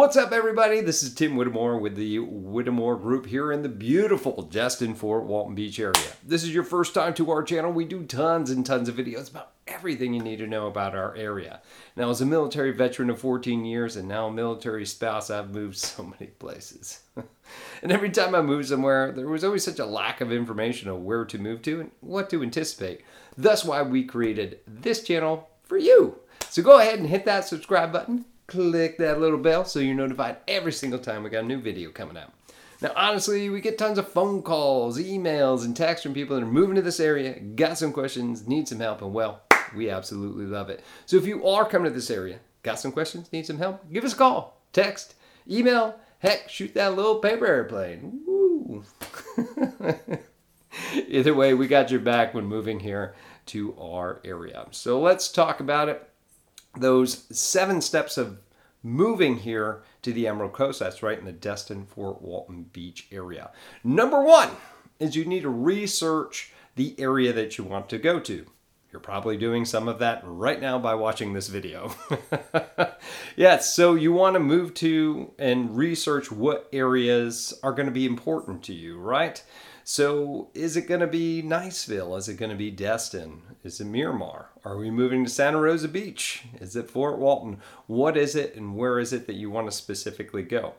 What's up, everybody? This is Tim Whittemore with the Whittemore Group here in the beautiful Destin Fort Walton Beach area. This is your first time to our channel. We do tons and tons of videos about everything you need to know about our area. Now, as a military veteran of 14 years and now a military spouse, I've moved so many places. and every time I moved somewhere, there was always such a lack of information of where to move to and what to anticipate. That's why we created this channel for you. So go ahead and hit that subscribe button click that little bell so you're notified every single time we got a new video coming out. Now, honestly, we get tons of phone calls, emails, and texts from people that are moving to this area, got some questions, need some help, and well, we absolutely love it. So if you are coming to this area, got some questions, need some help, give us a call, text, email, heck, shoot that little paper airplane. Woo! Either way, we got your back when moving here to our area. So let's talk about it those seven steps of moving here to the Emerald Coast. That's right in the Destin Fort Walton Beach area. Number one is you need to research the area that you want to go to. You're probably doing some of that right now by watching this video. yes, so you want to move to and research what areas are going to be important to you, right? So, is it going to be Niceville? Is it going to be Destin? Is it Miramar? Are we moving to Santa Rosa Beach? Is it Fort Walton? What is it and where is it that you want to specifically go?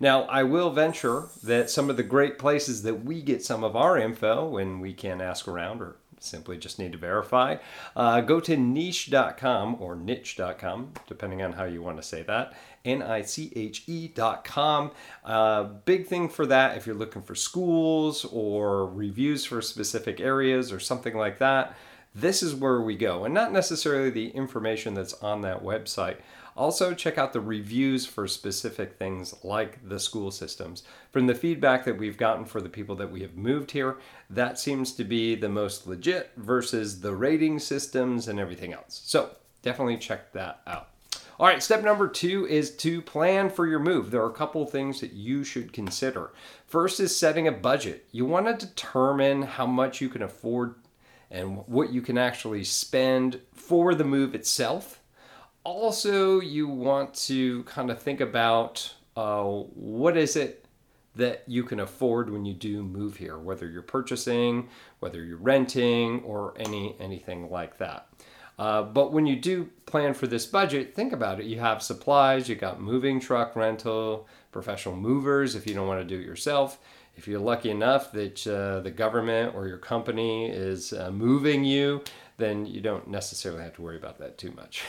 Now, I will venture that some of the great places that we get some of our info when we can ask around or simply just need to verify, uh, go to niche.com or niche.com, depending on how you want to say that. N-I-C-H-E dot com. Uh, big thing for that if you're looking for schools or reviews for specific areas or something like that. This is where we go, and not necessarily the information that's on that website. Also, check out the reviews for specific things like the school systems. From the feedback that we've gotten for the people that we have moved here, that seems to be the most legit versus the rating systems and everything else. So, definitely check that out. All right, step number two is to plan for your move. There are a couple things that you should consider. First is setting a budget. You want to determine how much you can afford and what you can actually spend for the move itself. Also, you want to kind of think about uh, what is it that you can afford when you do move here, whether you're purchasing, whether you're renting, or any anything like that. Uh, but when you do plan for this budget, think about it. You have supplies, you got moving truck rental, professional movers if you don't want to do it yourself. If you're lucky enough that uh, the government or your company is uh, moving you, then you don't necessarily have to worry about that too much.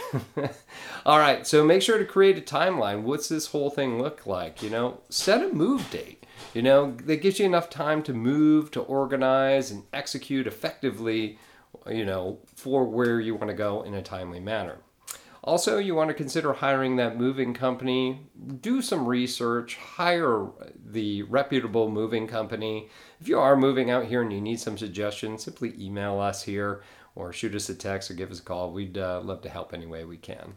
All right, so make sure to create a timeline. What's this whole thing look like? You know, set a move date. You know, that gives you enough time to move, to organize, and execute effectively you know, for where you want to go in a timely manner. Also, you want to consider hiring that moving company. Do some research, hire the reputable moving company. If you are moving out here and you need some suggestions, simply email us here or shoot us a text or give us a call. We'd uh, love to help any way we can.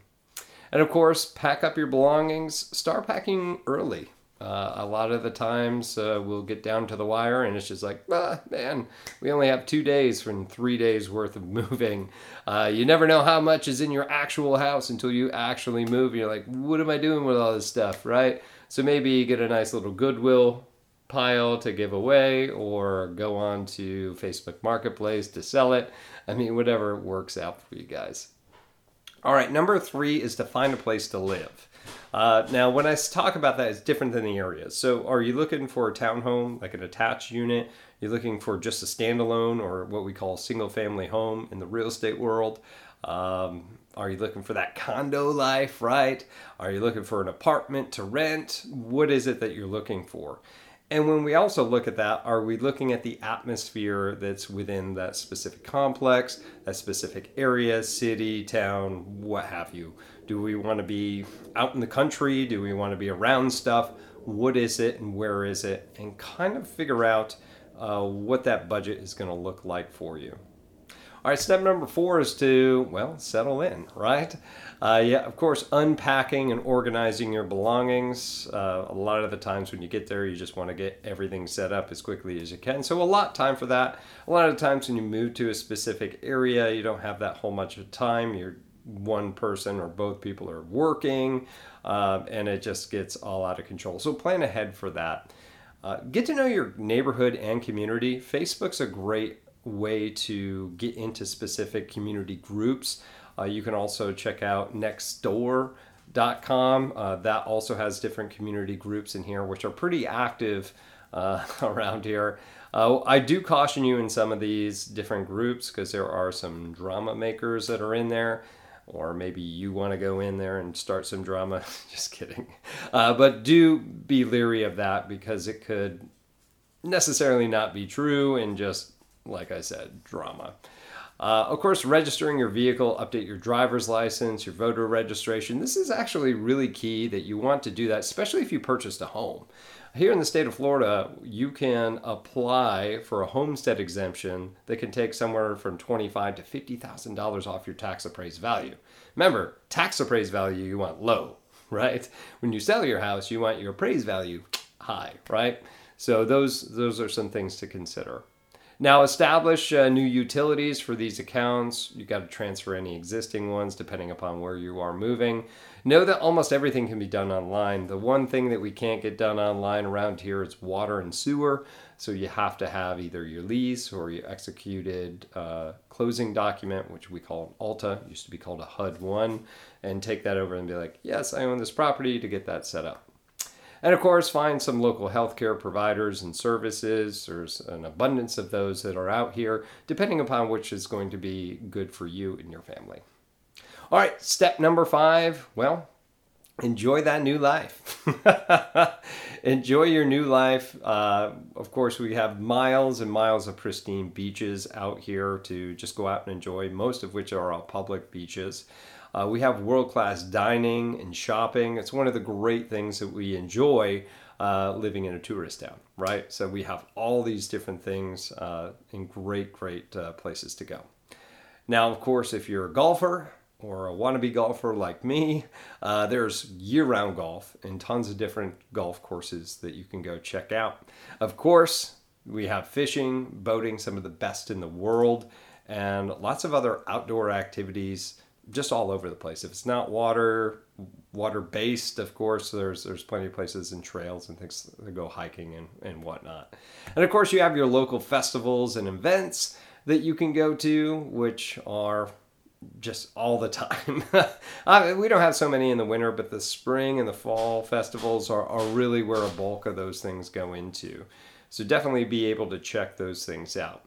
And of course, pack up your belongings. Start packing early. Uh, a lot of the times uh, we'll get down to the wire and it's just like, ah, man, we only have two days from three days worth of moving. Uh, you never know how much is in your actual house until you actually move. You're like, what am I doing with all this stuff, right? So maybe you get a nice little Goodwill pile to give away or go on to Facebook Marketplace to sell it. I mean, whatever works out for you guys. All right, number three is to find a place to live. Uh, now, when I talk about that, it's different than the areas. So, are you looking for a townhome, like an attached unit? You're looking for just a standalone or what we call single family home in the real estate world? Um, are you looking for that condo life, right? Are you looking for an apartment to rent? What is it that you're looking for? And when we also look at that, are we looking at the atmosphere that's within that specific complex, that specific area, city, town, what have you? Do we want to be out in the country? Do we want to be around stuff? what is it and where is it, and kind of figure out uh, what that budget is going to look like for you. All right, step number four is to, well, settle in, right? Uh, yeah, of course, unpacking and organizing your belongings. Uh, a lot of the times when you get there, you just want to get everything set up as quickly as you can. So, a lot of time for that. A lot of times when you move to a specific area, you don't have that whole much of time. You're one person or both people are working, uh, and it just gets all out of control. So, plan ahead for that. Uh, get to know your neighborhood and community. Facebook's a great way to get into specific community groups. Uh, you can also check out nextdoor.com. Uh, that also has different community groups in here, which are pretty active uh, around here. Uh, I do caution you in some of these different groups because there are some drama makers that are in there. Or maybe you want to go in there and start some drama. Just kidding. Uh, but do be leery of that because it could necessarily not be true and just like I said, drama. Uh, of course, registering your vehicle, update your driver's license, your voter registration. This is actually really key that you want to do that, especially if you purchased a home. Here in the state of Florida, you can apply for a homestead exemption that can take somewhere from twenty-five to fifty thousand dollars off your tax appraised value. Remember, tax appraised value you want low, right? When you sell your house, you want your appraised value high, right? So those those are some things to consider. Now establish uh, new utilities for these accounts. You got to transfer any existing ones depending upon where you are moving. Know that almost everything can be done online. The one thing that we can't get done online around here is water and sewer. So you have to have either your lease or your executed uh, closing document, which we call an ALTA, used to be called a HUD 1, and take that over and be like, yes, I own this property to get that set up. And of course, find some local healthcare providers and services. There's an abundance of those that are out here, depending upon which is going to be good for you and your family. All right, step number five well, enjoy that new life. enjoy your new life. Uh, of course, we have miles and miles of pristine beaches out here to just go out and enjoy, most of which are all public beaches. Uh, we have world class dining and shopping. It's one of the great things that we enjoy uh, living in a tourist town, right? So we have all these different things uh, in great, great uh, places to go. Now, of course, if you're a golfer, or a wannabe golfer like me, uh, there's year round golf and tons of different golf courses that you can go check out. Of course, we have fishing, boating, some of the best in the world, and lots of other outdoor activities just all over the place. If it's not water water based, of course, there's there's plenty of places and trails and things to go hiking and, and whatnot. And of course, you have your local festivals and events that you can go to, which are just all the time. We don't have so many in the winter, but the spring and the fall festivals are, are really where a bulk of those things go into. So definitely be able to check those things out.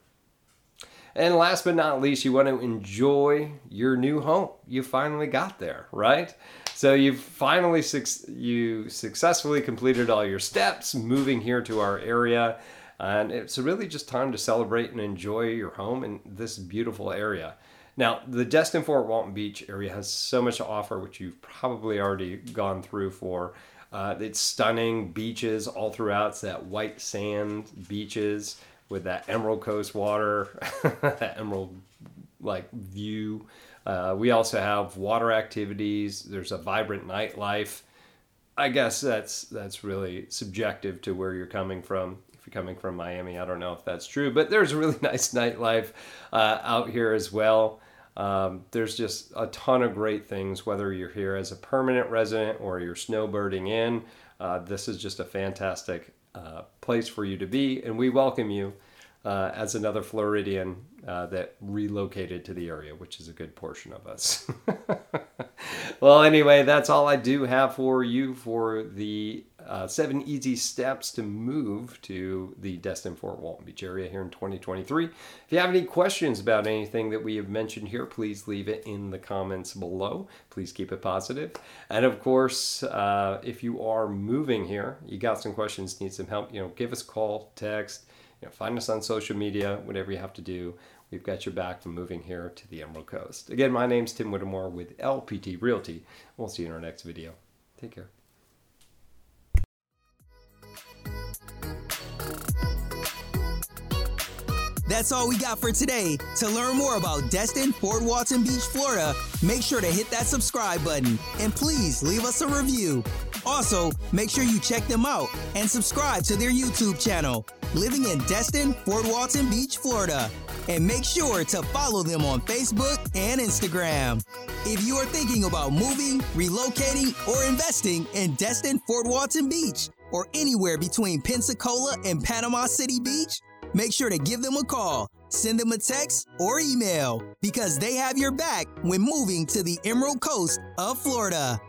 And last but not least, you want to enjoy your new home. You finally got there, right? So you've finally you successfully completed all your steps moving here to our area. And it's really just time to celebrate and enjoy your home in this beautiful area. Now, the Destin Fort Walton Beach area has so much to offer, which you've probably already gone through for. Uh, it's stunning beaches all throughout. It's that white sand beaches with that Emerald Coast water, that emerald like view. Uh, we also have water activities. There's a vibrant nightlife. I guess that's that's really subjective to where you're coming from. If you're coming from Miami, I don't know if that's true, but there's really nice nightlife uh, out here as well. Um, there's just a ton of great things, whether you're here as a permanent resident or you're snowbirding in. Uh, this is just a fantastic uh, place for you to be, and we welcome you uh, as another Floridian uh, that relocated to the area, which is a good portion of us. well, anyway, that's all I do have for you for the uh, seven easy steps to move to the Destin Fort Walton Beach area here in 2023. If you have any questions about anything that we have mentioned here, please leave it in the comments below. Please keep it positive. And of course, uh, if you are moving here, you got some questions, need some help, you know, give us a call, text, you know, find us on social media, whatever you have to do. We've got your back from moving here to the Emerald Coast. Again, my name's Tim Whittemore with LPT Realty. We'll see you in our next video. Take care. That's all we got for today. To learn more about Destin, Fort Walton Beach, Florida, make sure to hit that subscribe button and please leave us a review. Also, make sure you check them out and subscribe to their YouTube channel, Living in Destin, Fort Walton Beach, Florida. And make sure to follow them on Facebook and Instagram. If you are thinking about moving, relocating, or investing in Destin, Fort Walton Beach, or anywhere between Pensacola and Panama City Beach, make sure to give them a call, send them a text, or email because they have your back when moving to the Emerald Coast of Florida.